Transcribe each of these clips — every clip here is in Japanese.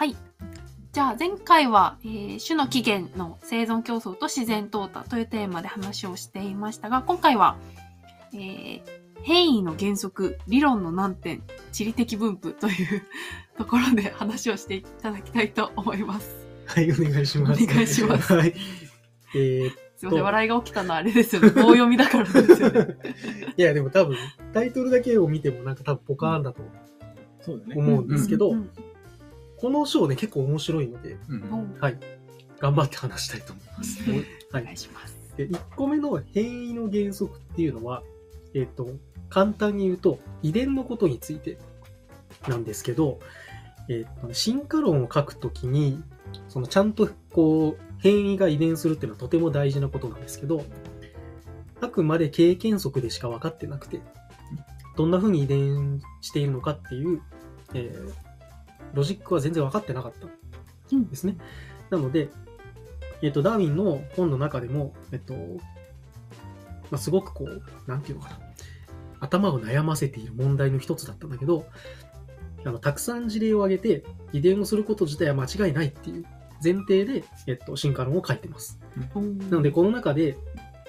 はい。じゃあ前回は、えー種の起源の生存競争と自然淘汰というテーマで話をしていましたが、今回は、えー変異の原則、理論の難点、地理的分布という ところで話をしていただきたいと思います。はい、お願いします。お願いしますはい。えーすいません、笑いが起きたのはあれですよね。棒読みだからですよね。いや、でも多分、タイトルだけを見てもなんか多分ポカーンだとそうだね。思うんですけど、うんうんこの章ね、結構面白いので、うんうんはい。頑張って話したいと思います。はいお願いします。で、1個目の変異の原則っていうのは、えっ、と、簡単に言うと、遺伝のことについてなんですけど、えっ、と、進化論を書くときに、そのちゃんとこう、変異が遺伝するっていうのはとても大事なことなんですけど、あくまで経験則でしか分かってなくて、どんな風に遺伝しているのかっていう、えーロジックは全然分かってなかったんですね。なので、えっ、と、ダーウィンの本の中でも、えっと、まあ、すごくこう、なんていうのかな。頭を悩ませている問題の一つだったんだけど、あの、たくさん事例を挙げて、遺伝をすること自体は間違いないっていう前提で、えっと、進化論を書いてます。なので、この中で、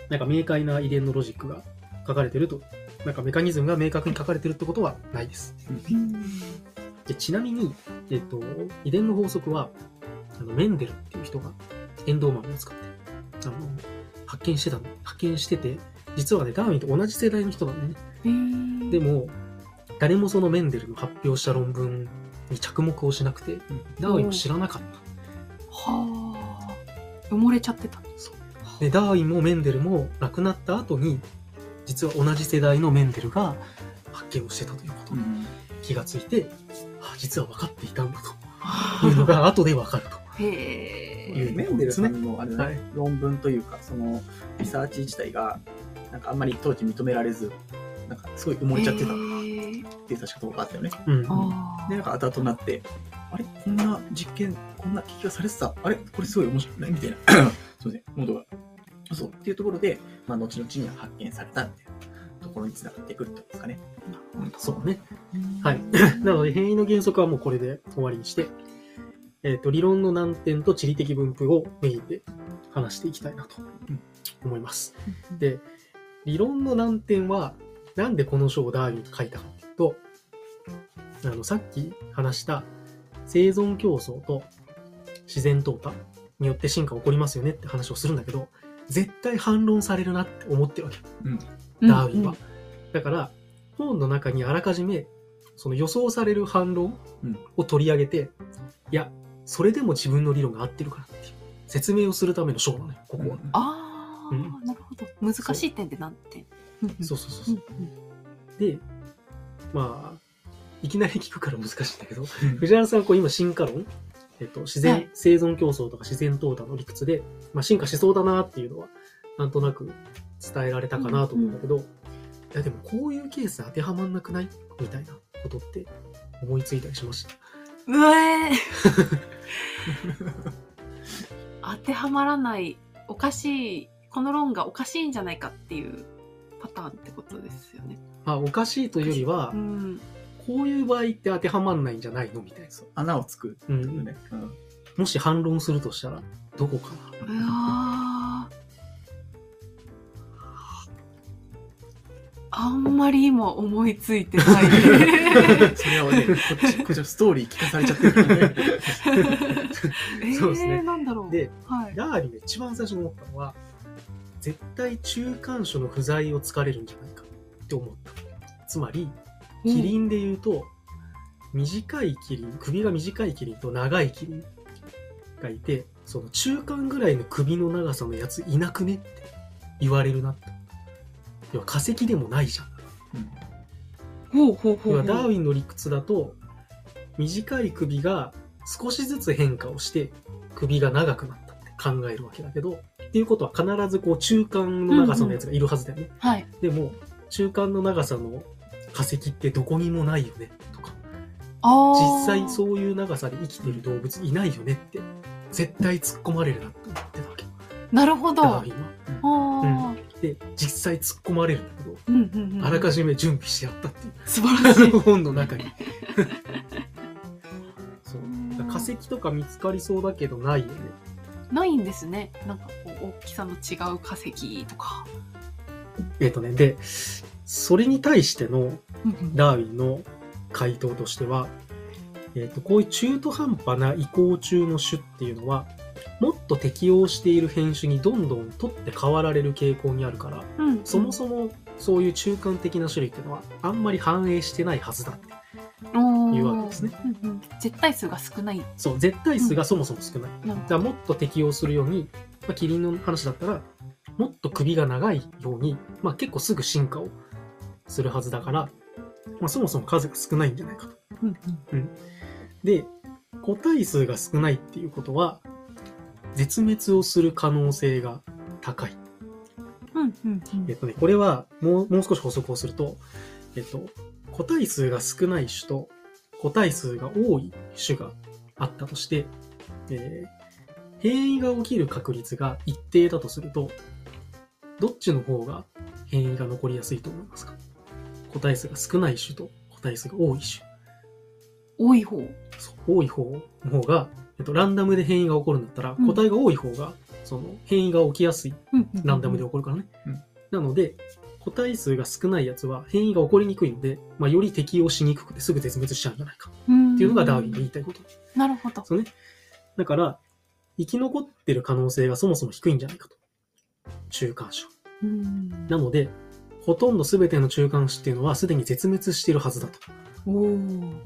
なんか明快な遺伝のロジックが書かれてると、なんかメカニズムが明確に書かれてるってことはないです。うんでちなみに、えっと、遺伝の法則は、あのメンデルっていう人がエンドウ豆を使って、あの、発見してたの、発見してて、実はね、ダーウィンと同じ世代の人なんだよね。でも、誰もそのメンデルの発表した論文に着目をしなくて、ダーウィンは知らなかった。はあ。埋もれちゃってた。で、ダーウィンもメンデルも亡くなった後に、実は同じ世代のメンデルが発見をしてたということに気がついて、あ実は分かっていたんだと いうのが後で分かると。へえ。いうメンデルさんのあれだね、はい論文というか、そのリサーチ自体が、なんかあんまり当時認められず、なんかすごい埋もれちゃってたっていう確かとこがあったよね。うん。あで、なんか後々になって、あれ？こんな実験、こんな研究がされてた、あれ？これすごい面白くない？みたいな。そうですね、モードが。そう、っていうところで、まあ、後々には発見されたみたいなところにつながってくるってことですかね。そうね。ーはい。なので、変異の原則はもうこれで終わりにして、えっ、と、理論の難点と地理的分布をメインで話していきたいなと思います。で、理論の難点は、なんでこの章をダーウィンが書いたかっていうと、あの、さっき話した生存競争と自然淘汰によって進化起こりますよねって話をするんだけど、絶対反論されるなって思ってるわけ。ダーウィンは。だから、本の中にあらかじめ、その予想される反論うんを取り上げて、いや、それでも自分の理論が合ってるからっていう説明をするための章なのよ、ここは。ああ、うんなるほど。難しい点でなんて。そうそうそうそう。で、まあ、いきなり聞くから難しいんだけど、藤原さん、こう今進化論、えっと、自然、はい生存競争とか自然淘汰の理屈で、まあ、進化しそうだなっていうのは、なんとなく伝えられたかなと思うんだけど、いや、でもこういうケース当てはまんなくない？みたいなことって思いついたりしました。うえー 当てはまらない、おかしい、この論がおかしいんじゃないかっていうパターンってことですよね。まあ、おかしいというよりはう、ん。こういう場合って当てはまんないんじゃないの？みたいな。穴をつくってうんいうね。うんもし反論するとしたら、どこかな？うわあんまり今思いついてない。それはね、こっち、こっちのストーリー聞かされちゃってるからね。え そうですねー、なんだろう。で、はい。ダーリンが一番最初に思ったのは、絶対中間種の不在を突かれるんじゃないかって思った。つまり、キリンで言うと、短いキリン、首が短いキリンと長いキリンがいて、その中間ぐらいの首の長さのやついなくねって言われるなって。要は化石でもないじゃん。ほうほうほ。要はダーウィンの理屈だと、短い首が少しずつ変化をして、首が長くなったって考えるわけだけど、っていうことは必ずこう中間の長さのやつがいるはずだよね。はい。でも、中間の長さの化石ってどこにもないよね、とか。ああ。実際そういう長さで生きてる動物いないよねって、絶対突っ込まれるなって思ってたわけ。なるほど。あダーウィンは。あ。で、実際突っ込まれるんだけど、うんうんうん。あらかじめ準備してやったっていう。素晴らしい。本の中に。そう。だ化石とか見つかりそうだけどないよね。ないんですね。なんかこう、大きさの違う化石とか。えっ、とね、で、それに対してのダーウィンの回答としては、えっ、と、こういう中途半端な移行中の種っていうのは、もっと適応している変種にどんどん取って代わられる傾向にあるから、うんそもそもそういう中間的な種類っていうのはあんまり反映してないはずだって。もいうわけですね。うんうん絶対数が少ない。そう、絶対数がそもそも少ない。なるだもっと適応するように、まあ、キリンの話だったら、もっと首が長いように、まあ、結構すぐ進化をするはずだから、まあ、そもそも数が少ないんじゃないかと。うんうんで、個体数が少ないっていうことは、絶滅をする可能性が高い。うんうんうんえっとね、これはもう、もう少し補足をすると、えっと、個体数が少ない種と個体数が多い種があったとして、えー変異が起きる確率が一定だとすると、どっちの方が変異が残りやすいと思いますか？個体数が少ない種と個体数が多い種。多い方。そう多い方の方が、えっと、ランダムで変異が起こるんだったら、うん個体が多い方が、その変異が起きやすいランダムで起こるからね。うんなので、個体数が少ないやつは変異が起こりにくいので、まあ、より適応しにくくてすぐ絶滅しちゃうんじゃないかっうんていうのがダーウィンが言いたいこと。なるほど。そうね。だから、生き残ってる可能性がそもそも低いんじゃないかと。中間種は。うんなので、ほとんど全ての中間種っていうのはすでに絶滅しているはずだと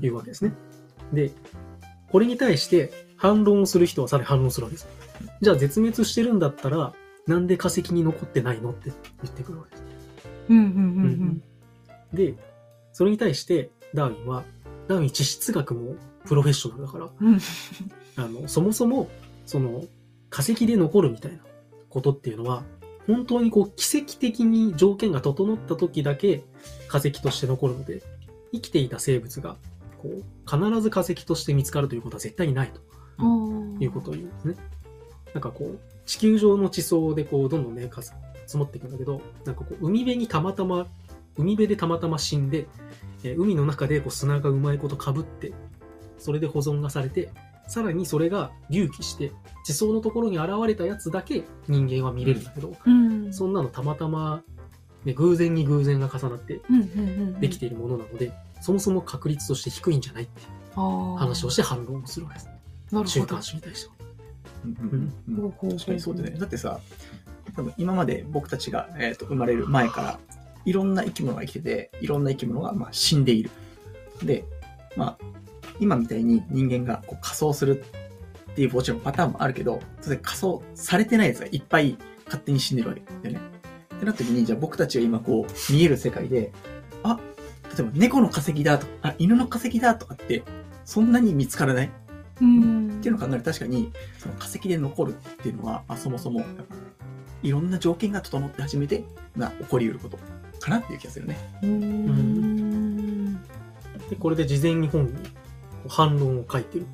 いうわけですね。で、これに対して反論をする人はさらに反論するわけです。じゃあ絶滅してるんだったら、なんで化石に残ってないのって言ってくるわけです。うんうんうんで、それに対してダーウィンは、ダーウィン地質学もプロフェッショナルだから、あの、そもそも、その、化石で残るみたいなことっていうのは、本当にこう、奇跡的に条件が整った時だけ化石として残るので、生きていた生物が、こう、必ず化石として見つかるということは絶対にないということを言うんですね。なんかこう、地球上の地層でこう、どんどんね、か積もっていくんだけど、なんかこう、海辺にたまたま、海辺でたまたま死んで、えー海の中でこう砂がうまいこと被って、それで保存がされて、さらにそれが隆起して、地層のところに現れたやつだけ人間は見れるんだけど、うんそんなのたまたま、ね、偶然に偶然が重なってできているものなので、そもそも確率として低いんじゃないっていう話をして反論をするわけです。中なるほど間種に対しては。うんうんうんほうほうほう確かにそうでね。だってさ、多分今まで僕たちが、えー、と生まれる前から、いろんな生き物が生きてて、いろんな生き物がまあ死んでいる。で、まあ、今みたいに人間がこう仮装するっていうもちろんパターンもあるけど、それ仮装されてないやつがいっぱい勝手に死んでるわけだよね。ってなった時に、じゃあ僕たちが今こう見える世界で、あ、例えば猫の化石だとか、あ、犬の化石だとかって、そんなに見つからないうんっていうのを考えると確かにその化石で残るっていうのは、まあ、そもそもいろんな条件が整って初めて、まあ、起こりうることかなっていう気がするね。うんで、これで事前に本に反論を書いてる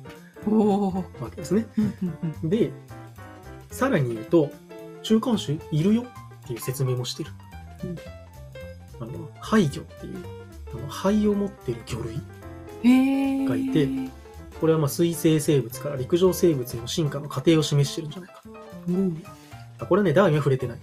わけですね。で、さらに言うと、中間種いるよっていう説明もしてる。うんあの、廃魚っていう、あの肺を持ってる魚類。がいてこれはまあ水生生物から陸上生物への進化の過程を示してるんじゃないか。うん。あこれはね、ダーウィンは触れてない。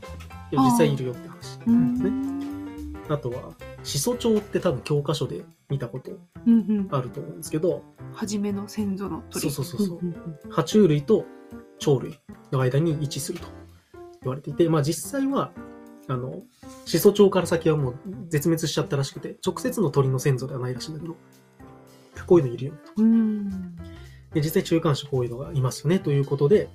実際いるよって話。うん。あとは、始祖鳥って多分教科書で見たことうんうん。あると思うんですけど、初めの先祖の鳥。そうそうそうそう。んんん。爬虫類と鳥類の間に位置すると言われていて、まあ実際は、あの、始祖鳥から先はもう絶滅しちゃったらしくて、直接の鳥の先祖ではないらしいんだけど、こういうのいるよねと。うんで、実際中間種こういうのがいますよねということで、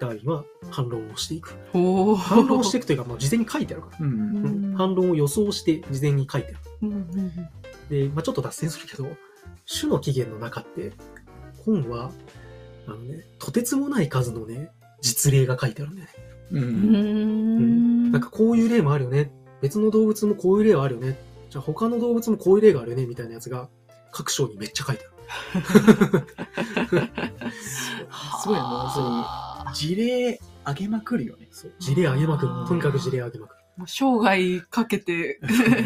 ダーウィンは反論をしていく。反論をしていくというか、もう事前に書いてあるから。うんうん反論を予想して事前に書いてある。うんうんで、まあちょっと脱線するけど、種の起源の中って、本は、あのね、とてつもない数のね、実例が書いてあるんだよね。ううんんなんかこういう例もあるよね。別の動物もこういう例はあるよね。じゃあ他の動物もこういう例があるよね、みたいなやつが各章にめっちゃ書いてある。すごいね、もう本当に 事例上げまくるよね。そう。事例あげまくるとにかく事例あげまくる。もう生涯かけて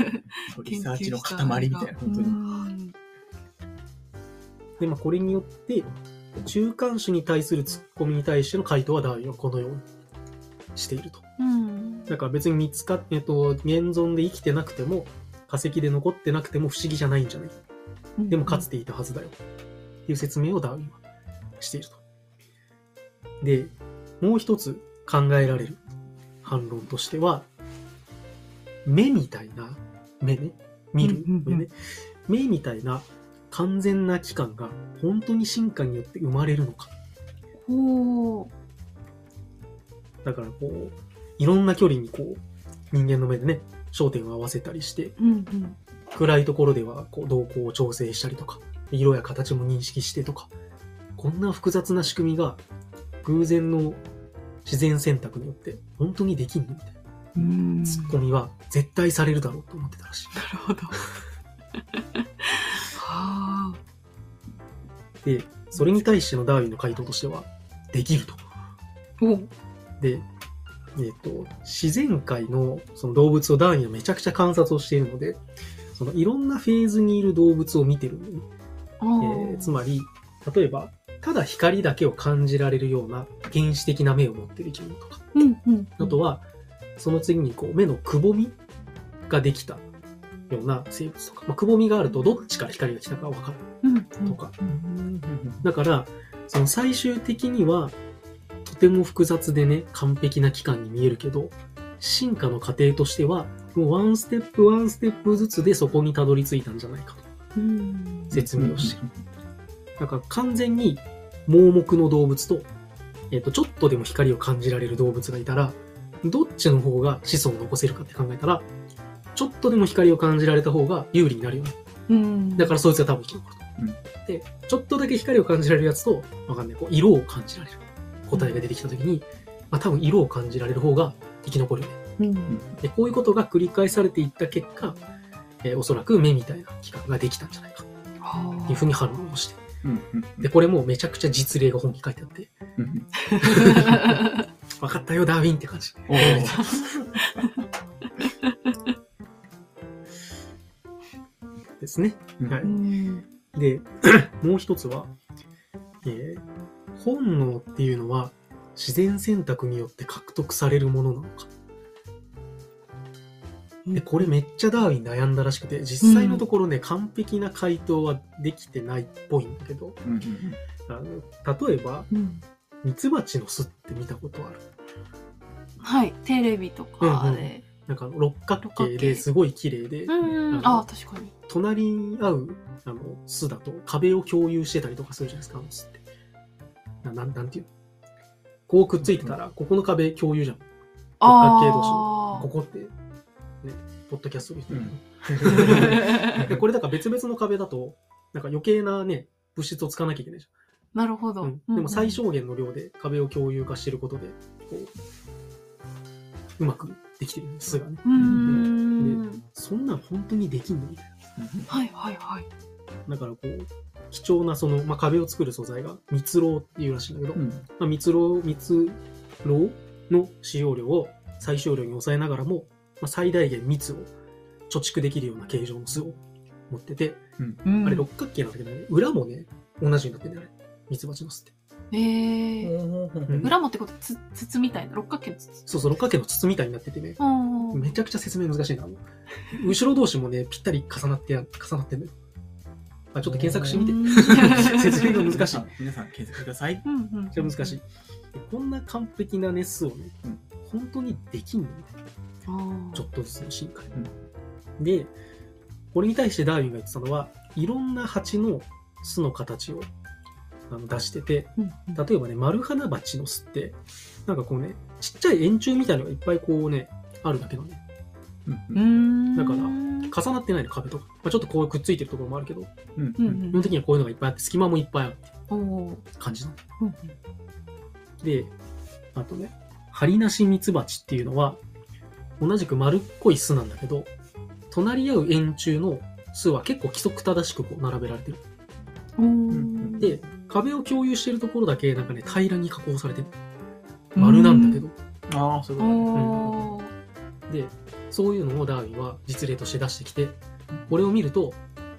リサーチの塊みたいな、本当に。にで、まあこれによって、中間種に対するツッコミに対しての回答はダーウィンはこのようにしていると。うん。だから別に見つかっえっと、現存で生きてなくても、化石で残ってなくても不思議じゃないんじゃないでもかつていたはずだよ。っていう説明をダーウィンはしていると。で、もう一つ考えられる反論としては、目みたいな、目ね、見る目ね、目みたいな完全な器官が本当に進化によって生まれるのか。ほう。だからこう、いろんな距離にこう、人間の目でね、焦点を合わせたりして、うんうん。暗いところではこう動向を調整したりとか、色や形も認識してとか、こんな複雑な仕組みが偶然の自然選択によって本当にできんのみたいなうんツッコミは絶対されるだろうと思ってたらしい。なるほど。はあ。で、それに対してのダーウィンの回答としては、できると。おで、えっ、と、自然界のその動物をダーウィンはめちゃくちゃ観察をしているので、そのいろんなフェーズにいる動物を見てるね、あえーつまり、例えば、ただ光だけを感じられるような原始的な目を持ってる生き物とか、うんうん。あとは、その次にこう目のくぼみができたような生物とか、まあ、くぼみがあるとどっちから光が来たかわかるとか。うんだから、その最終的には、とても複雑でね、完璧な期間に見えるけど、進化の過程としては、もうワンステップワンステップずつでそこにたどり着いたんじゃないかと。うん説明をしてだから完全に盲目の動物と、えっ、と、ちょっとでも光を感じられる動物がいたら、どっちの方が子孫を残せるかって考えたら、ちょっとでも光を感じられた方が有利になるよね。うん。だからそいつが多分生き残ると。うんで、ちょっとだけ光を感じられるやつと、わかんない、こう、色を感じられる答えが出てきたときに、まあ多分色を感じられる方が生き残るよね。うん。で、こういうことが繰り返されていった結果、えーおそらく目みたいな器官ができたんじゃないかはというふうに反論をして。うんうんで、これもめちゃくちゃ実例が本に書いてあって、うんあ。分かったよ、ダーウィンって感じ。ですね。はううんい。で、もう一つは、えー本能っていうのは自然選択によって獲得されるものなのか。で、これめっちゃダーウィン悩んだらしくて、実際のところね、完璧な回答はできてないっぽいんだけど、うんうんあの例えば、うんミツバチの巣って見たことある？はい。テレビとかで。なんか六角形形ですごい綺麗で、うん。あ確かに。隣に合うあの巣だと壁を共有してたりとかするじゃないですか、あの巣って。ななんなんていう？のこうくっついてたら、ここの壁共有じゃん。角形同士の。あここって、ね、ポッドキャストうん るでこれだから別々の壁だと、なんか余計なね、物質を使わなきゃいけないじなるほど。ゃん。うん、でも最小限の量で壁を共有化してることで、こう、うまくできてるんです、巣がね。うーん。そんなん本当にできんのみたいはいはいはい。な。だからこう、貴重なその、まあ、壁を作る素材が蜜蝋っていうらしいんだけど、うんまあ、蜜蝋、蜜蝋の使用量を最小量に抑えながらも、まあ、最大限蜜を貯蓄できるような形状の巣を持ってて、うんあれ六角形なんだけどね、裏もね、同じになってんだよね。蜜蜂の巣って。えー。うん裏もってことつ筒みたいな？六角形の筒？そうそう、六角形の筒みたいになっててね、うん。めちゃくちゃ説明難しいな。後ろ同士もね、ぴったり重なってや、重なってんのよ。あ、ちょっと検索してみて。説明が難しい。皆さん検索ください。うんうん。めっちゃ難しい。こんな完璧な熱数をね、うん本当にできんのみたいな。ちょっとずつの進化で。で、これに対してダーウィンが言ってたのは、いろんな蜂の巣の形をあの出してて、うん例えばね、丸花鉢の巣って、なんかこうね、ちっちゃい円柱みたいなのがいっぱいこうね、あるだけどね、うんうーん。だからら、重なってないの壁とか。まあ、ちょっとこうくっついてるところもあるけど、うんうんうん基本的にはこういうのがいっぱいあって、隙間もいっぱいあるおー感じなの。うんで、あとね、針なしミツバチっていうのは、同じく丸っこい巣なんだけど、隣り合う円柱の巣は結構規則正しくこう並べられてる。うん。で、壁を共有してるところだけなんかね、平らに加工されてる。丸なんだけど。ああ、そういうこおーで、そういうのをダーウィンは実例として出してきて、これを見ると、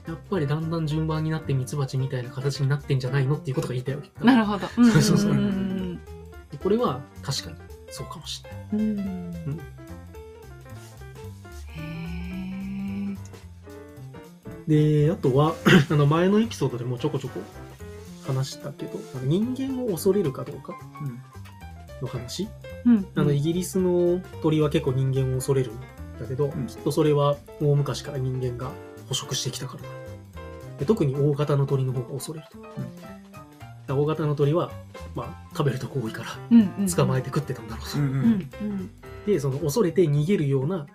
やっぱりだんだん順番になってミツバチみたいな形になってんじゃないのっていうことが言いたいわけ。なるほど。そうそうそうんんこれは確かにそうかもしれない。うんで、あとは、あの前のエピソードでもちょこちょこ話したけど、あの人間を恐れるかどうかの話。うん。あのイギリスの鳥は結構人間を恐れるんだけど、ん。きっとそれは大昔から人間が捕食してきたからだ。で特に大型の鳥の方が恐れると。だから大型の鳥は、まあ、食べるとこ多いからうんうん。捕まえて食ってたんだろうと。うんうんうん。で、その恐れて逃げるような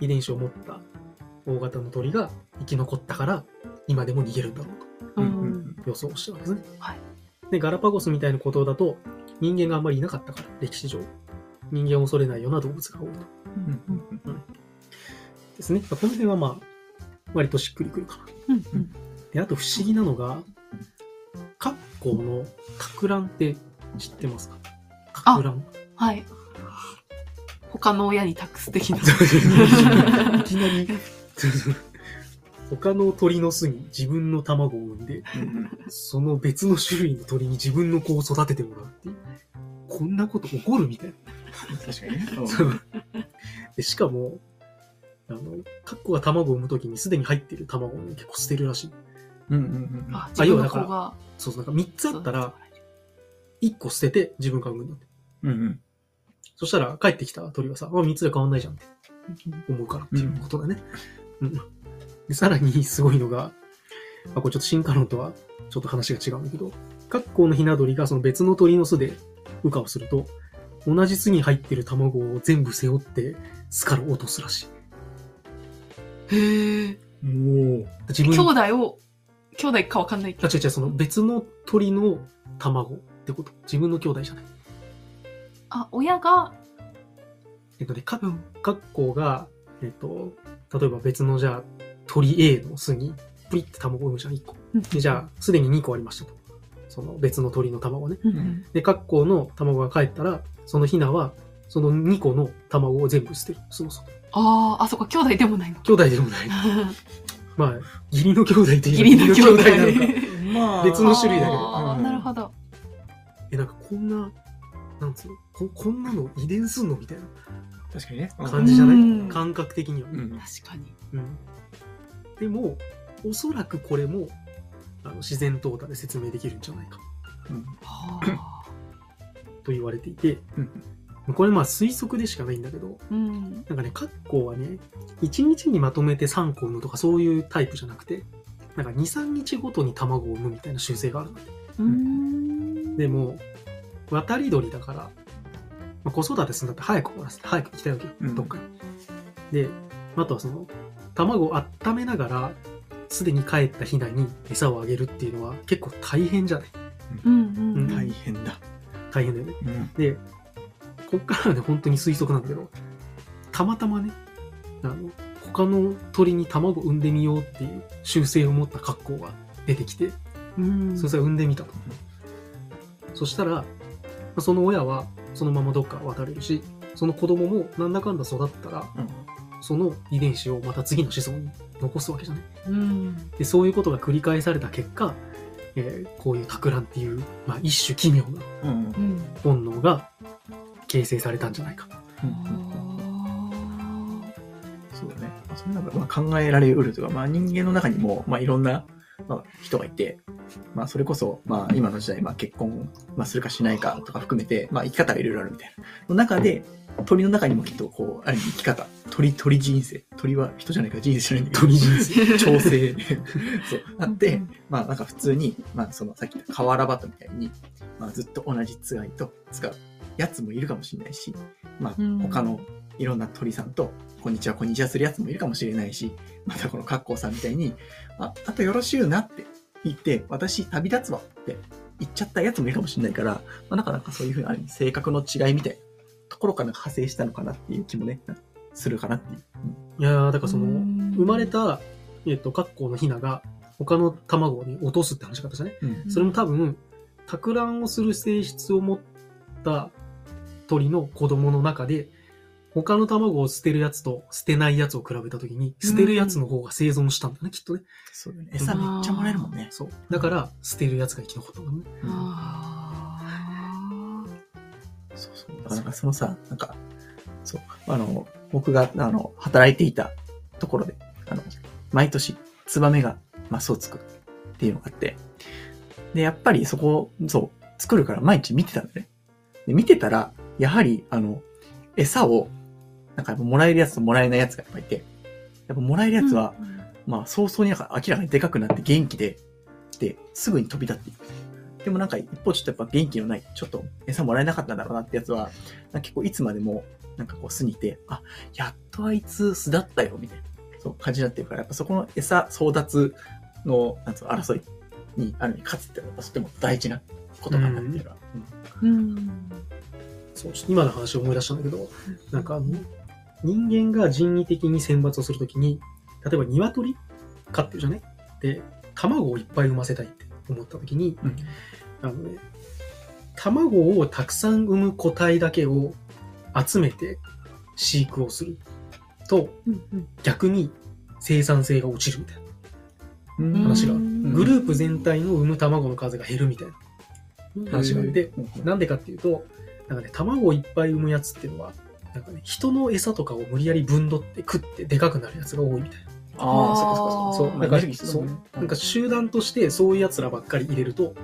遺伝子を持った大型の鳥が生き残ったから、今でも逃げるんだろうとううんん予想したわけですね。はいで、ガラパゴスみたいなことだと、人間があんまりいなかったから、歴史上。人間を恐れないような動物が多いと。うんうんですね。この辺はまあ、割としっくりくるかな。うんうんで、あと不思議なのが、カッコウのか乱って知ってますか？か乱。はい。他の親に託す的な。いきなり、他の鳥の巣に自分の卵を産んで、その別の種類の鳥に自分の子を育ててもらうっていう。こんなこと起こるみたいな。確かにね。そうでしかも、あの、カッコが卵を産むときにすでに入っている卵をね、結構捨てるらしい。うんうんうんあ、要はが。そうそう、なんか3つあったら、1個捨てて自分が産むんだって。うんうんそしたら帰ってきた鳥はさ、あ、3つで変わんないじゃんって思うからっていうことだね。うん。で、さらにすごいのが、あ、これちょっと進化論とはちょっと話が違うんだけど、カッコウのヒナ鳥がその別の鳥の巣で羽化をすると、同じ巣に入ってる卵を全部背負って巣から落とすらしい。へえ。おー自分兄弟を、兄弟かわかんないけあ、ど。違う違う、その別の鳥の卵ってこと。自分の兄弟じゃない。あ、親が、えっとね、か、カッコウが、えっと、例えば別のじゃあ、鳥 A の巣に、プリって卵を産むじゃん、1個。で、じゃあ、すでに2個ありましたと。その別の鳥の卵ね。で、カッコウの卵が帰ったら、そのヒナは、その2個の卵を全部捨てる。そうそう。ああ、あ、そっか、兄弟でもないの。兄弟でもない。まあ、義理の兄弟という義理の兄弟なのか。まあ別の種類だけどああ、なるほど。え、なんかこんな、なんつうの？こ、こんなの遺伝すんの？みたいな確かにね。感じじゃない、うん感覚的には。うん確かに。うん。でも、おそらくこれも、あの自然淘汰で説明できるんじゃないかうんはあ。と言われていて、うんこれまあ推測でしかないんだけど、うん。なんかね、カッコウはね、1日にまとめて3個産むとかそういうタイプじゃなくて、なんか2、3日ごとに卵を産むみたいな習性があるんだって。うん。でも、渡り鳥だから、まあ、子育てするんだって早く終わらせて、早く行きたいわけよ、うんどっかに。で、あとはその、卵を温めながら、すでに帰ったヒナに餌をあげるっていうのは結構大変じゃない？うんうんうん。大変だ。大変だよね。うんで、こっからはね、本当に推測なんだけど、たまたまね、あの、他の鳥に卵を産んでみようっていう習性を持った格好が出てきて、うん。それさ産んでみたと。そしたら、まあその親はそのままどっか渡れるし、その子供もなんだかんだ育ったら、うんその遺伝子をまた次の子孫に残すわけじゃない？うん。で、そういうことが繰り返された結果、えーこういう托卵っていう、まあ、一種奇妙なうんうん。本能が形成されたんじゃないか。そうだね。まあそんなのがまあ考えられうるというか、まあ人間の中にも、まあいろんな、まあ、人がいて、まあそれこそ、まあ今の時代、まあ結婚、まあするかしないかとか含めて、まあ生き方がいろいろあるみたいな。の中で、鳥の中にもきっとこう、ある意味生き方、鳥、鳥人生。鳥は人じゃないから人生じゃないんだけど。鳥人生。調整。そう。あって、まあなんか普通に、まあそのさっき言った瓦バトみたいに、まあずっと同じつがいと使うやつもいるかもしれないし、まあうん他のいろんな鳥さんと、こんにちは、こんにちはするやつもいるかもしれないし、またこのカッコウさんみたいに、あ、あとよろしゅうなって言って、私旅立つわって言っちゃったやつもいるかもしれないから、まあなかなかそういうふうな性格の違いみたいなところから派生したのかなっていう気もね、するかなっていう。いやーだからその、うん生まれた、えっ、と、カッコウのヒナが他の卵をね、落とすって話があったじゃね。うんそれも多分、托卵をする性質を持った鳥の子供の中で、他の卵を捨てるやつと捨てないやつを比べたときに、捨てるやつの方が生存したんだね、きっとね。そうだね。餌めっちゃもらえるもんね。そう。だから、捨てるやつが生き残ったんだね。うんあそうそう。だからなんかそのさ、なんか、そう、あの、僕が、あの、働いていたところで、あの、毎年、ツバメがマスを作るっていうのがあって、で、やっぱりそこ、そう、作るから毎日見てたんだね。で、見てたら、やはり、あの、餌を、なんかやっぱもらえるやつともらえないやつがやっぱいて、やっぱもらえるやつは、まあ、早々になんか明らかにでかくなって元気で、で、すぐに飛び立っていく。でもなんか一方ちょっとやっぱ元気のない、ちょっと餌もらえなかったんだろうなってやつは、なんか結構いつまでも、なんかこう巣にいて、あ、やっとあいつ巣だったよ、みたいな、そう感じになってるから、やっぱそこの餌争奪の、なんつうの、争いに、ある意味勝つってのはとても大事なことかなっていうのは。うんうん。そう、ちょっと今の話を思い出したんだけど、なんかあの、人間が人為的に選抜をするときに、例えば鶏飼ってるじゃね？で、卵をいっぱい産ませたいって思ったときに、うん。あのね、卵をたくさん産む個体だけを集めて飼育をすると、うんうん。逆に生産性が落ちるみたいな。うん。話がある。うん。グループ全体の産む卵の数が減るみたいな話があって、うん。なんでかっていうと、なんかね、卵をいっぱい産むやつっていうのは、なんかね、人の餌とかを無理やり分取って食ってでかくなるやつが多いみたいな。ああ、そっかそっかそう、なんかそうなんか集団としてそういう奴らばっかり入れると、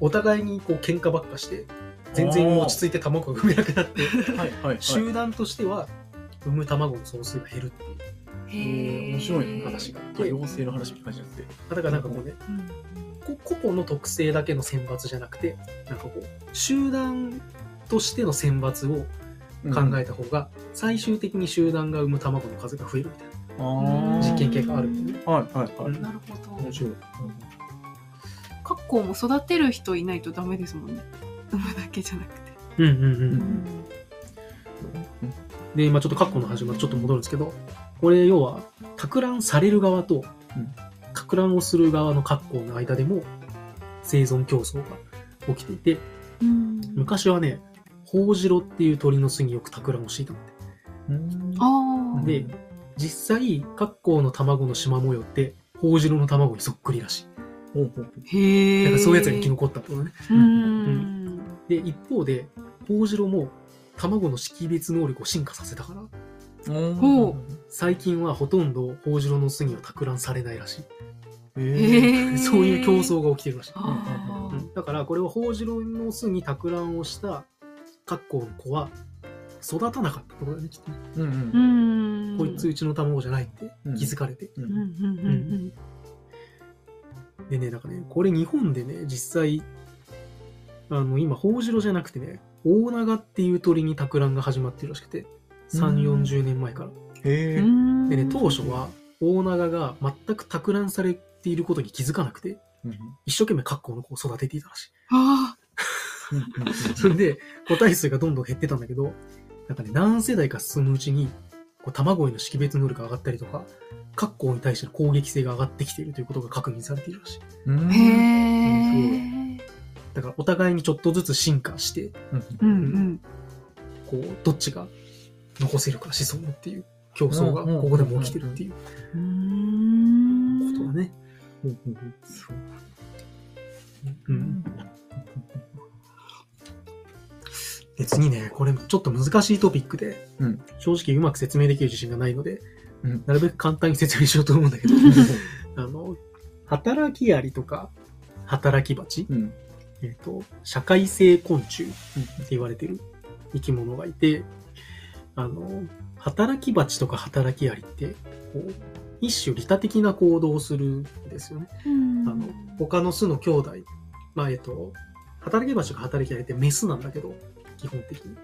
お互いにこう喧嘩ばっかして、全然落ち着いて卵が産めなくなって、はいはいはい。集団としては産む卵の総数が減るっていう。へえ面白いね話が。多様性の話って感じになって。だからなんかこうね、うんこ個々の特性だけの選抜じゃなくて、なんかこう、集団としての選抜を考えた方が、最終的に集団が産む卵の数が増えるみたいあー実験結果あるはいはいはい。なるほど面。白い。カッコウも育てる人いないとダメですもんね。産むだけじゃなくて。な。うんうんう。うんんで、今ちょっとカッコの話までちょっと戻るんですけど、これ要は、托卵される側とうん、托卵をする側のカッコの間でも、生存競争が起きていて、うん昔はね、ホウジロっていう鳥の巣によく托卵をしていたんだって。うんああ。で、実際、カッコウの卵の縞模様って、ホウジロの卵にそっくりらしい。ほうほうほうへえ。だからそういうやつが生き残ったってことね。うん。で、一方で、ホウジロも卵の識別能力を進化させたから、ほ最近はほとんどホウジロの巣には托卵されないらしい。へへえ。そういう競争が起きてるらしい。だからこれはホウジロの巣に托卵をしたカッコウの子は育たなかったってことだね、きっとね。うんう。うんん。こいつうちの卵じゃないって気づかれて。ううんんうんうんでね、なんかね、これ日本でね、実際、あの、今、ホウジロじゃなくてね、オオナガっていう鳥に托卵が始まってるらしくて、3、うん40年前から。へ。でね、当初は、オオナガが全く托卵されていることに気づかなくて、一生懸命カッコウの子を育てていたらしい。あ それで、個体数がどんどん減ってたんだけど、なんかね、何世代か進むうちに、こう卵への識別能力が上がったりとか、カッコウに対しての攻撃性が上がってきているということが確認されているらしい。うんあ。へえ。だから、お互いにちょっとずつ進化して、うんうん。こう、どっちが残せるか子孫っていう競争がうんうんここでも起きてるっていううーん。ことだね。そううん。で、次ね、これちょっと難しいトピックで、うん。正直うまく説明できる自信がないので、うん。なるべく簡単に説明しようと思うんだけど、あの、働きアリとか、働き蜂、うん。えっ、と、社会性昆虫って言われてる生き物がいて、あの、働き蜂とか働きアリって、こう、一種利他的な行動をするんですよね。うん。あの、他の巣の兄弟、まあ、えっと、働き蜂とか働きアリってメスなんだけど、基本的に。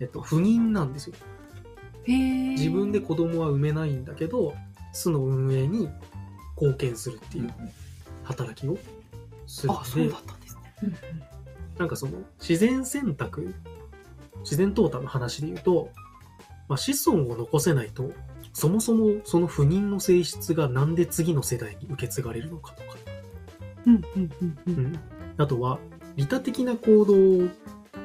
えっと、不妊なんですよ。自分で子供は産めないんだけど、巣の運営に貢献するっていう働きをするのあ、そうでだ、ったんですね。なんかその、自然選択、自然淘汰の話で言うと、まあ、子孫を残せないと、そもそもその不妊の性質がなんで次の世代に受け継がれるのかとか、うんうんうんう。うんん、あとは、利他的な行動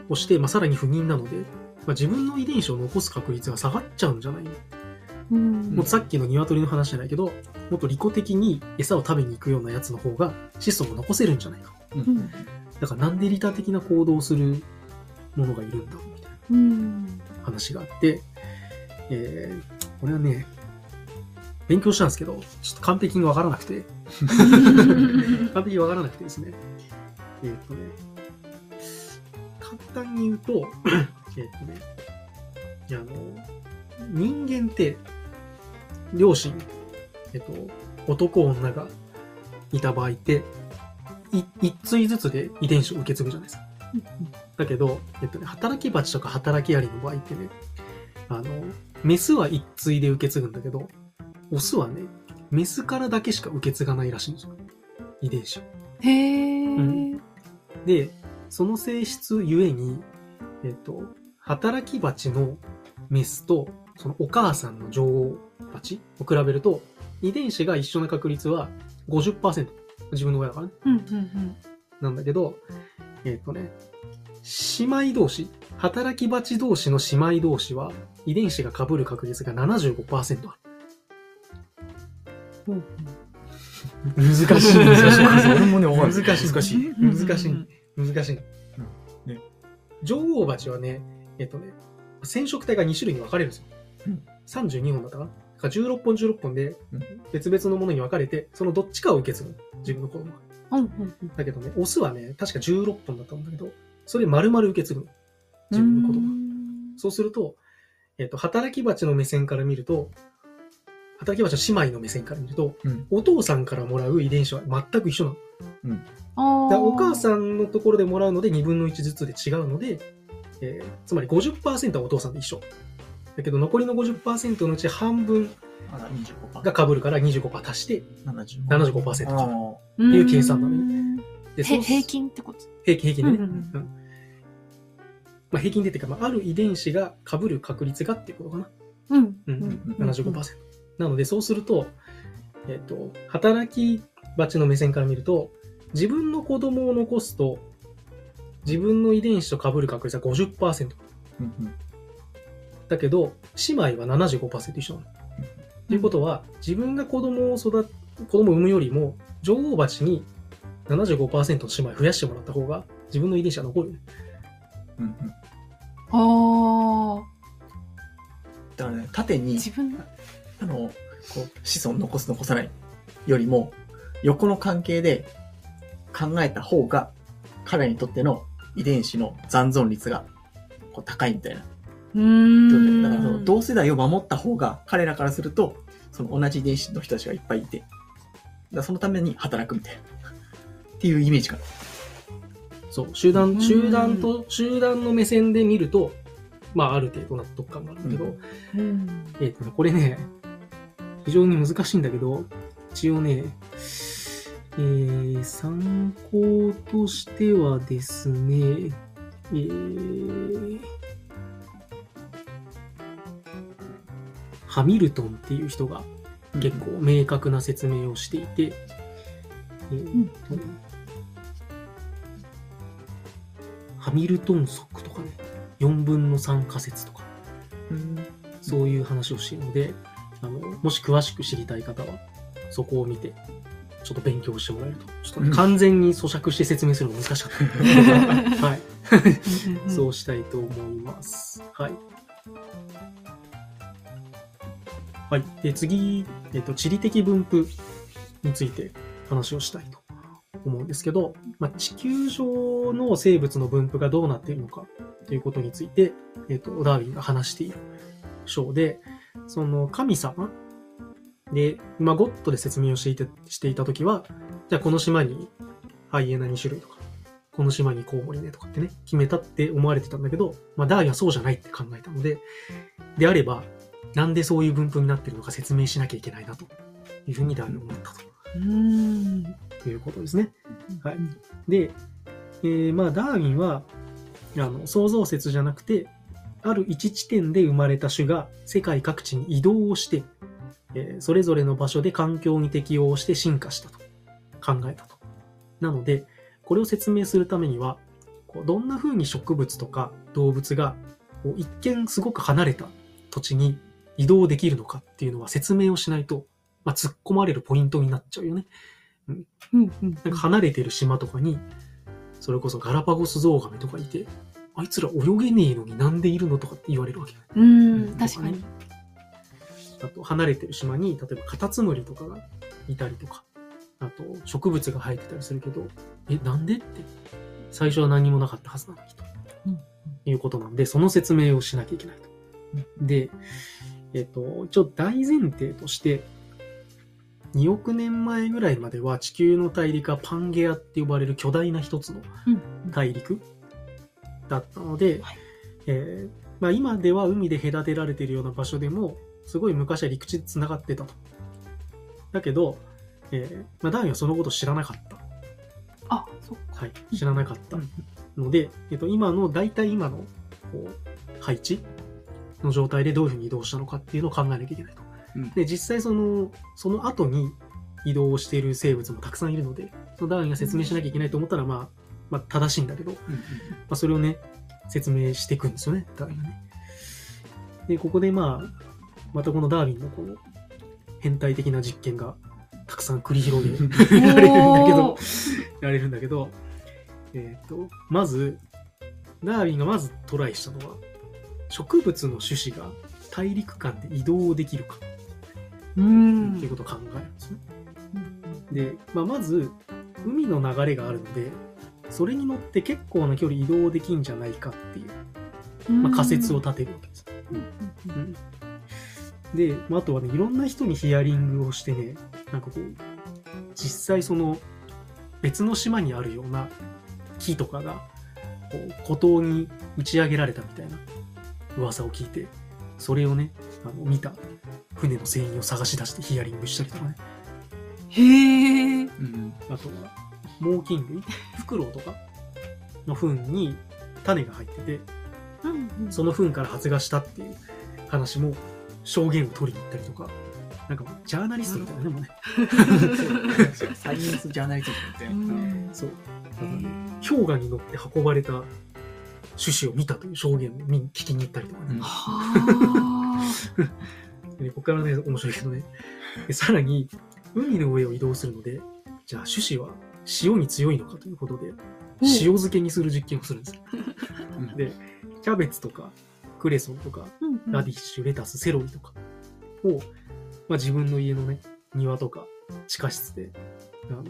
をして、まあ、さらに不妊なので、まあ、自分の遺伝子を残す確率が下がっちゃうんじゃない？の、うん。もっとさっきの鶏の話じゃないけど、もっと利己的に餌を食べに行くようなやつの方が子孫を残せるんじゃないか。うん。だからなんで利他的な行動をするものがいるんだみたいなうん。話があって、えー、これはね、勉強したんですけど、ちょっと完璧にわからなくて、完璧にわからなくてですね。えーっとね、簡単に言うと、えーっとね、あの、人間って、両親、えっと、男、女がいた場合って、い一対ずつで遺伝子を受け継ぐじゃないですか。だけど、えっとね、働き蜂とか働きアリの場合ってね、あの、メスは一対で受け継ぐんだけど、オスはね、メスからだけしか受け継がないらしいんですよ。遺伝子を。へえ。うんで、その性質ゆえに、えっと、働き蜂のメスと、そのお母さんの女王蜂を比べると、遺伝子が一緒な確率は50%。自分の親だからね。うんうんなんだけど、えっ、とね、姉妹同士、働き蜂同士の姉妹同士は、遺伝子が被る確率が75%あうん。る。難しい、難しい。俺もね、わかる難しい難しい。難しい。難しい。ね女王蜂はね、えっ、とね、染色体が2種類に分かれるんですよ。うん32本だったかな？だから16本16本でうん別々のものに分かれて、そのどっちかを受け継ぐの。自分の子供が。うんうんうんだけどね、オスはね、確か16本だったんだけど、それ丸々受け継ぐの。自分の子供が。そうすると、えっ、と、働き蜂の目線から見ると、働き蜂の姉妹の目線から見ると、うんお父さんからもらう遺伝子は全く一緒なの。あだお母ん。さんのところでもらうので2分の1ずつで違うので、えーつまり50%はお父さんで一緒。だけど残りの50%のうち半分あら、25%。が被るから25%足して、75%。75%か。あっていう計算なのね。でそう均ってこと？平均、平均でね。うんうんうんまあ、平均でっていうか、まあ、ある遺伝子が被る確率がっていうことかな。うん。ううんん、75%。なので、そうすると、えっ、と、働き蜂の目線から見ると、自分の子供を残すと、自分の遺伝子と被る確率は50%。うんうんだけど、姉妹は75%一緒なの。ということは、自分が子供を育て、子供を産むよりも、女王蜂に75%の姉妹増やしてもらった方が、自分の遺伝子は残る。うんうんああ。だからね、縦に、自分の？あの、こう、子孫残す残さないよりも、横の関係で考えた方が、彼にとっての遺伝子の残存率がこう高いみたいな。うーん。だからその同世代を守った方が、彼らからすると、その同じ遺伝子の人たちがいっぱいいて、だそのために働くみたいな。っていうイメージかな。そう、集団、うん集団と、集団の目線で見ると、まあ、ある程度納得感があるんだけど、ううん。えっ、とね、これね、非常に難しいんだけど、一応ね、えー、参考としてはですね、えー、ハミルトンっていう人が結構明確な説明をしていて、えーとねハミルトン則とかね、4分の3仮説とか、うん。そういう話をしているので、あの、もし詳しく知りたい方は、そこを見て、ちょっと勉強してもらえると。ちょっとね、うん完全に咀嚼して説明するの難しかった。はい。そううしたいと思います。はい。はい。で、次、えっと、地理的分布について話をしたいと思うんですけど、まあ、地球上の生物の分布がどうなっているのかということについて、えっと、ダーウィンが話している章で、その神様で、まあ、ゴッドで説明をしていてしていたときは、じゃあこの島にハイエナ2種類とか、この島にコウモリねとかってね、決めたって思われてたんだけど、まあ、ダーウィンはそうじゃないって考えたので、であれば、なんでそういう分布になってるのか説明しなきゃいけないなというふうにダーウィンは思ったうん。ということですね。はい。で、えーまあ、ダーウィンは、あの、創造説じゃなくて、ある一地点で生まれた種が世界各地に移動をして、えーそれぞれの場所で環境に適応して進化したと考えたと。なので、これを説明するためには、こうどんな風に植物とか動物がこう一見すごく離れた土地に移動できるのかっていうのは説明をしないと、まあ、突っ込まれるポイントになっちゃうよね。うんうん。なんか離れてる島とかに、それこそガラパゴスゾウガメとかいて、あいつら泳げねえのになんでいるのとかって言われるわけ。うん、確かに。あと、離れてる島に、例えばカタツムリとかがいたりとか、あと、植物が生えてたりするけど、え、なんでって、最初は何もなかったはずなのにと、うんいうことなんで、その説明をしなきゃいけないと。で、えっと、一応大前提として、2億年前ぐらいまでは地球の大陸はパンゲアって呼ばれる巨大な一つのうん。大陸だったので、はいえーまあ、今では海で隔てられているような場所でもすごい昔は陸地で繋がってたと。だけど、えーまあ、ダーウィンはそのことを知らなかった。あ、そっか。はい、知らなかったうんので、えっと、今の、大体今のこう配置の状態でどういうふうに移動したのかっていうのを考えなきゃいけないと。うんで、実際その、その後に移動をしている生物もたくさんいるので、そのダーウィンが説明しなきゃいけないと思ったら、まあ、まあ、正しいんだけど、まあ、それをね、説明していくんですよね、ダーウィンがね。で、ここでまあ、またこのダーウィンのこの変態的な実験がたくさん繰り広げられるんだけどお、やれるんだけど、えっ、と、まず、ダーウィンがまずトライしたのは、植物の種子が大陸間で移動できるかうん。っていうことを考えるんですね。で、まあ、まず、海の流れがあるので、それに乗って結構な距離移動できんじゃないかっていう、まあ、仮説を立てるわけです。うんうんで、まあ、あとはね、いろんな人にヒアリングをしてね、なんかこう、実際その別の島にあるような木とかが、こう、孤島に打ち上げられたみたいな噂を聞いて、それをね、あの、見た。船の船員を探し出してヒアリングしたりとかね、へえ。うん。あとは、猛禽類、フクロウとかの糞に種が入ってて、うんうん。その糞から発芽したっていう話も証言を取りに行ったりとか、なんかもうジャーナリストみたいなね、もうね。サイエンスジャーナリズムみたいな。うんそう。なんかね、氷河に乗って運ばれた種子を見たという証言を聞きに行ったりとかね。は でここからね、面白いけどね。でさらに、海の上を移動するので、じゃあ種子は塩に強いのかということで、塩漬けにする実験をするんです で、キャベツとか、クレソンとか、あ。ラディッシュ、レタス、セロリとかを、まあ、自分の家のね、庭とか地下室で、あの、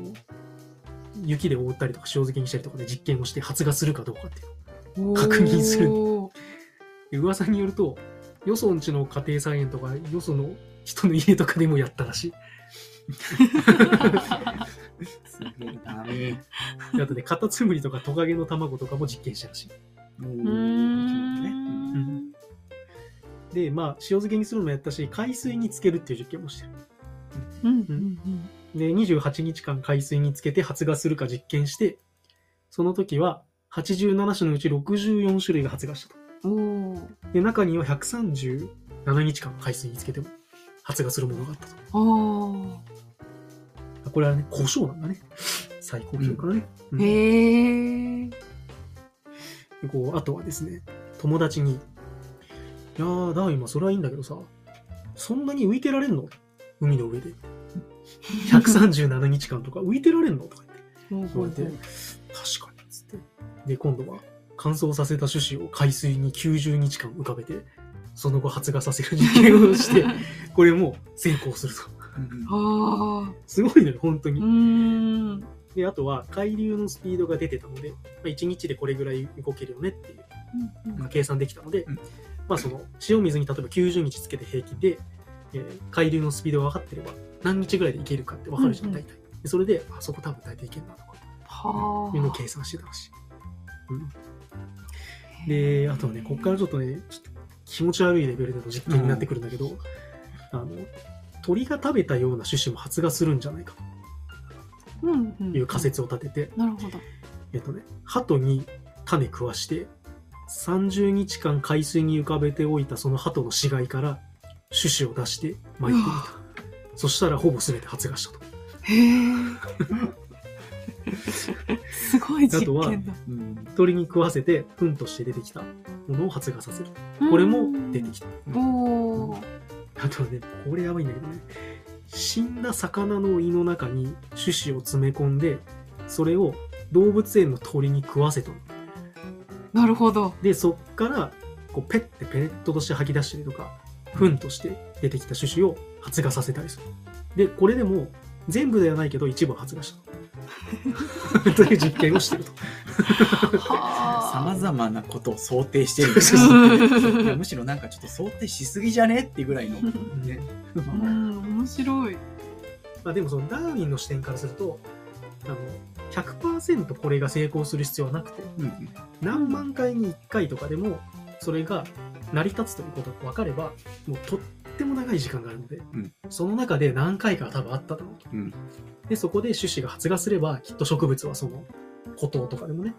雪で覆ったりとか塩漬けにしたりとかで実験をして発芽するかどうかっていう。確認する噂によると、よそんちの家庭菜園とか、よその人の家とかでもやったらしい。すげえダメ。であとね、カタツムリとかトカゲの卵とかも実験したらしい。ううーんん。で、まあ、塩漬けにするのもやったし、海水につけるっていう実験もしてる。うんうんで、28日間海水につけて発芽するか実験して、その時は87種のうち64種類が発芽したと。うん。おーで、中には137日間海水につけても発芽するものがあったと。おこれはね、胡椒なんだね。最高級からね。うんへえ。でこう、あとはですね、友達に、いやー、ダーウィンはそれはいいんだけどさ、そんなに浮いてられんの？海の上で。137日間とか？浮いてられんの？とか言って言われて、確かに、つって。で、今度は乾燥させた種子を海水に90日間浮かべて、その後発芽させる実験をして、これも成功すると。ああ。すごいのよ、本当うに。で、あとは海流のスピードが出てたので、まあ、1日でこれぐらい動けるよねっていう、まあ、計算できたので、うんまあその塩水に例えば90日つけて平均で、えー海流のスピードが分かってれば何日ぐらいでいけるかって分かるじゃん、うんうん大体。でそれで、あそこ多分大体いけるなとか、はあ。いうのを計算してたらしい。うん、で、あとはね、ここからちょっとね、ちょっと気持ち悪いレベルでの実験になってくるんだけど、あの、鳥が食べたような種子も発芽するんじゃないかうんうん。という仮説を立てて、なるほど。えっとね、鳩に種食わして、30日間海水に浮かべておいたその鳩の死骸から種子を出して巻いてみた。そしたらほぼ全て発芽したと。へえ。すごい実験だ。うん。鳥に食わせて、糞として出てきたものを発芽させる。これも出てきた。た。おー。あとね、これやばいんだけどね。死んだ魚の胃の中に種子を詰め込んで、それを動物園の鳥に食わせたの。なるほど。で、そっから、こう、ペッてペレットとして吐き出したりとか、糞として出てきた種子を発芽させたりする。で、これでも、全部ではないけど、一部は発芽した。という実験をしてると。はさまあ。ざまなことを想定してる。ういやむしろなんかちょっと想定しすぎじゃね？っていうぐらいの。ね。ん、面白い。まあでもそのダーウィンの視点からすると、あの、100%これが成功する必要はなくて、うん何万回に1回とかでも、それが成り立つということが分かれば、もうとっても長い時間があるので、うんその中で何回かは多分あっただろうと。うんで、そこで種子が発芽すれば、きっと植物はその、孤島とかでもね、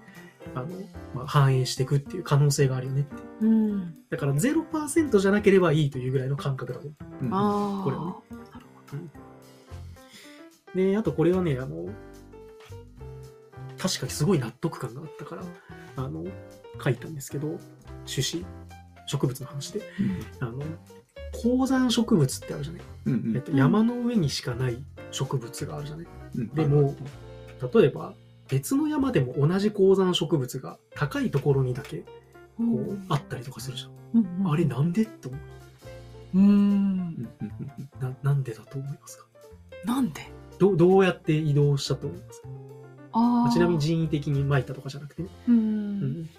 あの、まあ、繁栄していくっていう可能性があるよねって。うん。だから0%じゃなければいいというぐらいの感覚だと思う。うん。これはねで、あとこれはね、あの、確かにすごい納得感があったから、あの、書いたんですけど、種子、植物の話で、あの、高山植物ってあるじゃない、うんうん。えっと、山の上にしかない植物があるじゃない。うん。でも、例えば、別の山でも同じ高山植物が高いところにだけこうあったりとかするじゃん。うんあれなんでって思う。うん。うんうん。な、なんでだと思いますか？なんで？どどうやって移動したと思いますか？まあちなみに人為的に撒いたとかじゃなくてね。う。うんん。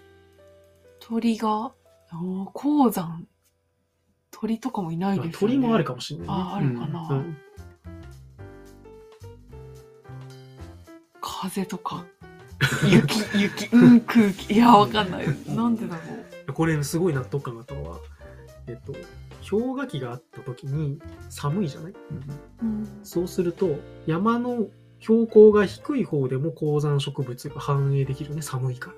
鳥が、鉱山。鳥とかもいないまあですよね。鳥もあるかもしれないね。あーあるかな。うん。風とか。雪、雪、うん、空気。いや、わかんない。なんでだろう。これすごい納得感があったのは、えっと、氷河期があった時に寒いじゃない？うん。そうすると、山の標高が低い方でも高山植物が繁栄できるよね、寒いから。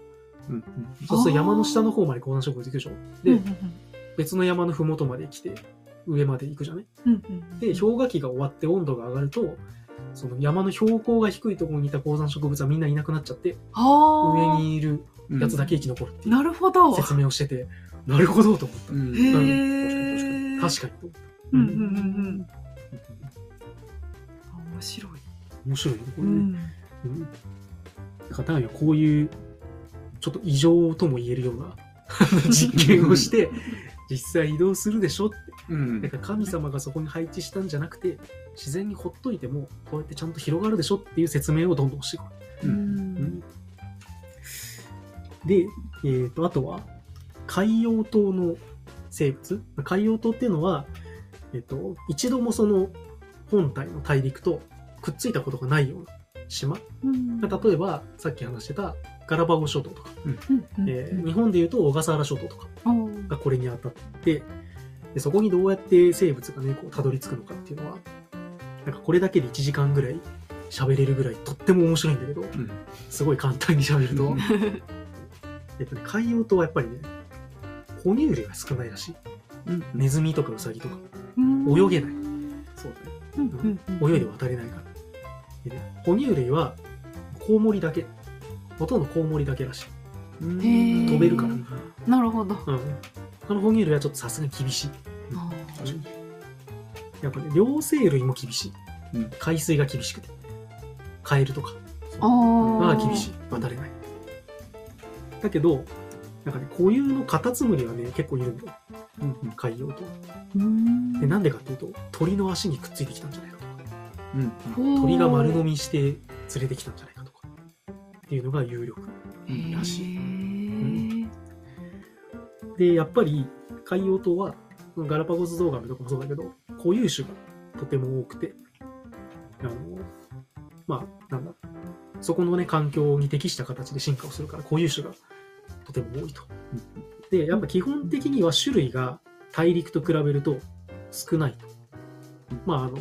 うんそうすると山の下の方まで高山植物行くでしょ。で、うん別の山の麓まで来て、上まで行くじゃない？うんうん。で、氷河期が終わって温度が上がると、その山の標高が低いところにいた高山植物はみんないなくなっちゃって、ああ。上にいるうんやつだけ生き残るっていうなるほど。説明をしてて、なるほどと思った。うんへえ。確かにと思った。うんうんうんうん。あ面白い。面白いね、これね。うん。うん。だから、ダーウィンはこういう、ちょっと異常とも言えるような 実験をして、実際移動するでしょって。うんだから神様がそこに配置したんじゃなくて、自然にほっといても、こうやってちゃんと広がるでしょっていう説明をどんどんしていく。ううんん。で、えっ、と、あとは、海洋島の生物海洋島っていうのは、えっ、と、一度もその本体の大陸とくっついたことがないような島。うん。例えば、さっき話してたガラパゴ諸島とか、うん。えー日本でいうと小笠原諸島とかがこれに当たって、でそこにどうやって生物がね、こう、たどり着くのかっていうのは、なんかこれだけで1時間ぐらい喋れるぐらいとっても面白いんだけど、うん。すごい簡単に喋ると、えっとね、海洋島はやっぱりね、哺乳類が少ないらしい。うん。ネズミとかウサギとか、うん。泳げない。そうだね。うん。うん。泳いで渡れないから。でね、哺乳類は、コウモリだけ。ほとんどコウモリだけらしい。飛べるからなるほど。うん。他の哺乳類はちょっとさすがに厳しい。あやっぱね、両生類も厳しい。うん海水が厳しくて。カエルとか。は厳しい。渡れない。だけど、なんかね、固有のカタツムリはね、結構いるんだよ。うん海洋と。うん。で、なんでかっていうと、鳥の足にくっついてきたんじゃない？うん鳥が丸飲みして連れてきたんじゃないかとか。っていうのが有力。みらしいい。で、やっぱり海洋島は、ガラパゴスゾウガメとかもそうだけど、固有種がとても多くて、あの、まあ、なんだ、そこのね、環境に適した形で進化をするから、固有種がとても多いと。で、やっぱ基本的には種類が大陸と比べると少ないと。まあ、あの、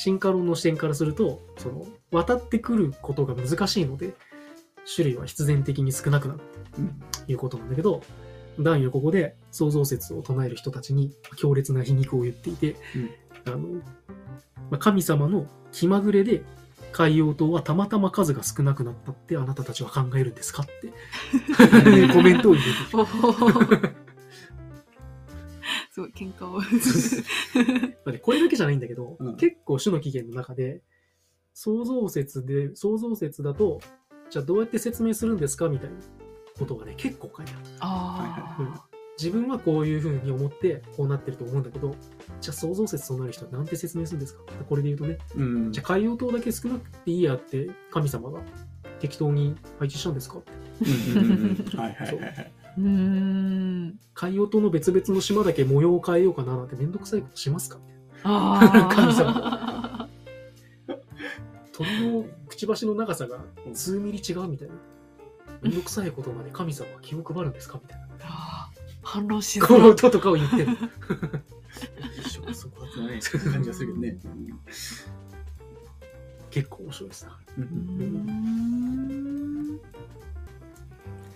進化論の視点からすると、その、渡ってくることが難しいので、種類は必然的に少なくなる。うん。ということなんだけど、ダンはここで創造説を唱える人たちに強烈な皮肉を言っていて、あの、まあ、神様の気まぐれで海洋島はたまたま数が少なくなったってあなたたちは考えるんですかって コメントを入れてすごい、喧嘩を。た。でこれだけじゃないんだけど、うん結構種の起源の中で、創造説で、創造説だと、じゃあどうやって説明するんですかみたいなことがね、結構書いてある。あうん自分はこういうふうに思ってこうなってると思うんだけど、じゃあ創造説となる人はなんて説明するんですか？これで言うとね、うんじゃあ海洋島だけ少なくていいやって神様が適当に配置したんですか？うんうんうんはいはいはいはい。ーうーん。海洋島の別々の島だけ模様を変えようかななんてめんどくさいことしますかみたいなああ。神様鳥のくちばしの長さが数ミリ違うみたいな。めんどくさいことまで神様は気を配るんですかみたいな。反論しこ。の音とかを言ってる。一触即発なね、感じがするけどね。結構面白いですな。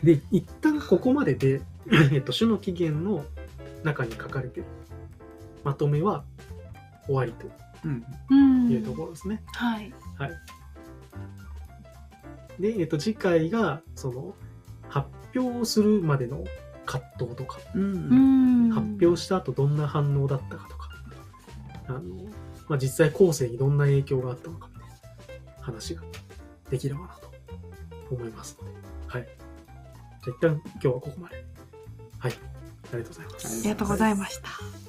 で、一旦ここまでで、えっと、種の起源の中に書かれてるまとめは終わりとうんうんいうところですね。はい。はい。で、えっと、次回が、その、発表するまでの葛藤とか、ううんん発表した後どんな反応だったかとか、あの、まあ、実際後世にどんな影響があったのかみたいな話ができればなと思いますので、はい。じゃあ一旦今日はここまで。はい。ありがとうございます。ありがとうございました。